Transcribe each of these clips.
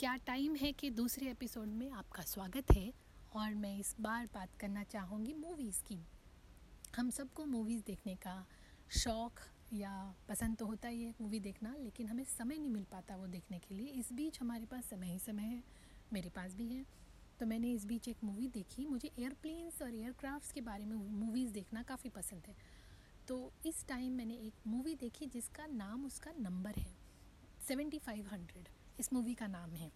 क्या टाइम है कि दूसरे एपिसोड में आपका स्वागत है? और मैं इस बार बात करना चाहूँगी मूवीज़ की। हम सबको मूवीज़ देखने का शौक़ या पसंद तो होता ही है मूवी देखना, लेकिन हमें समय नहीं मिल पाता वो देखने के लिए। इस बीच हमारे पास समय ही समय है, मेरे पास भी है। तो मैंने इस बीच एक मूवी देखी। मुझे एयरप्लेन्स और एयरक्राफ्ट्स के बारे में मूवीज़ देखना काफ़ी पसंद है। तो इस टाइम मैंने एक मूवी देखी जिसका नाम उसका नंबर है सेवेंटी फाइव हंड्रेड इस मूवी का नाम है।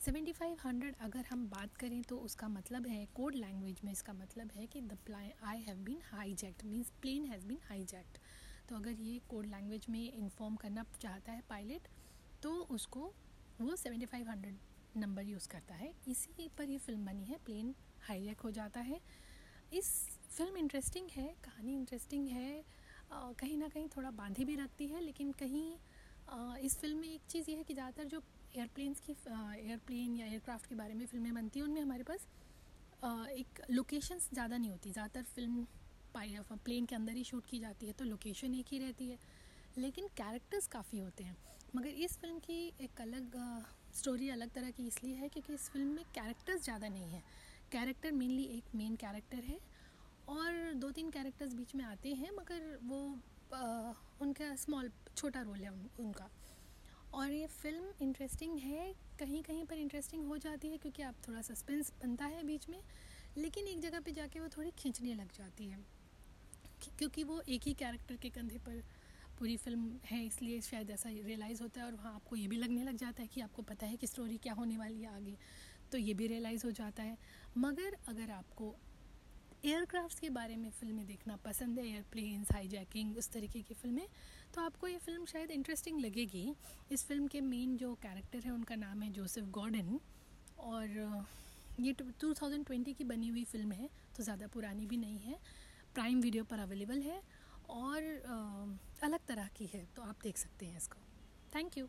सेवेंटी फाइव हंड्रेड अगर हम बात करें तो उसका मतलब है कोड लैंग्वेज में इसका मतलब है कि the plan I have been hi hijacked means plane has been hi hijacked तो अगर ये कोड लैंग्वेज में इन्फॉर्म करना चाहता है पायलट तो उसको वो seventy five hundred number use करता है। इसी पर ये फ़िल्म बनी है प्लेन हाईजैक हो जाता है। इस फ़िल्म इंटरेस्टिंग है, कहानी इंटरेस्टिंग है कहीं ना कहीं थोड़ा बांधे भी रखती है, लेकिन कहीं इस फ़िल्म में एक चीज़ ये है कि ज़्यादातर जो एयरप्लेन्स की एयरप्लेन या एयरक्राफ्ट के बारे में फ़िल्में बनती हैं, उनमें हमारे पास एक लोकेशंस ज़्यादा नहीं होती। ज़्यादातर फ़िल्म प्लेन के अंदर ही शूट की जाती है तो लोकेशन एक ही रहती है। लेकिन कैरेक्टर्स काफ़ी होते हैं। मगर इस फ़िल्म की एक अलग स्टोरी अलग तरह की इसलिए है क्योंकि इस फ़िल्म में कैरेक्टर्स ज़्यादा नहीं है। कैरेक्टर मेनली एक मेन कैरेक्टर है और दो तीन कैरेक्टर्स बीच में आते हैं, मगर वो उनका स्मॉल छोटा रोल है उन, उनका। और ये फ़िल्म इंटरेस्टिंग है कहीं कहीं पर इंटरेस्टिंग हो जाती है क्योंकि आप थोड़ा सस्पेंस बनता है बीच में लेकिन एक जगह पे जाके वो थोड़ी खींचने लग जाती है। क्योंकि वो एक ही कैरेक्टर के कंधे पर पूरी फ़िल्म है इसलिए शायद ऐसा रियलाइज़ होता है और वहाँ आपको ये भी लगने लग जाता है कि आपको पता है कि स्टोरी क्या होने वाली है आगे तो ये भी रियलाइज़ हो जाता है। मगर अगर आपको एयरक्राफ्ट्स के बारे में फ़िल्में देखना पसंद है, एयरप्लेन्स, हाईजैकिंग, उस तरीके की फ़िल्में। तो आपको ये फ़िल्म शायद इंटरेस्टिंग लगेगी। इस फ़िल्म के मेन जो कैरेक्टर है, उनका नाम है जोसेफ गॉर्डन और ये टू थाउज़ेंड ट्वेंटी की बनी हुई फ़िल्म है तो ज़्यादा पुरानी भी नहीं है। प्राइम वीडियो पर अवेलेबल है और अलग तरह की है तो आप देख सकते हैं इसको। Thank you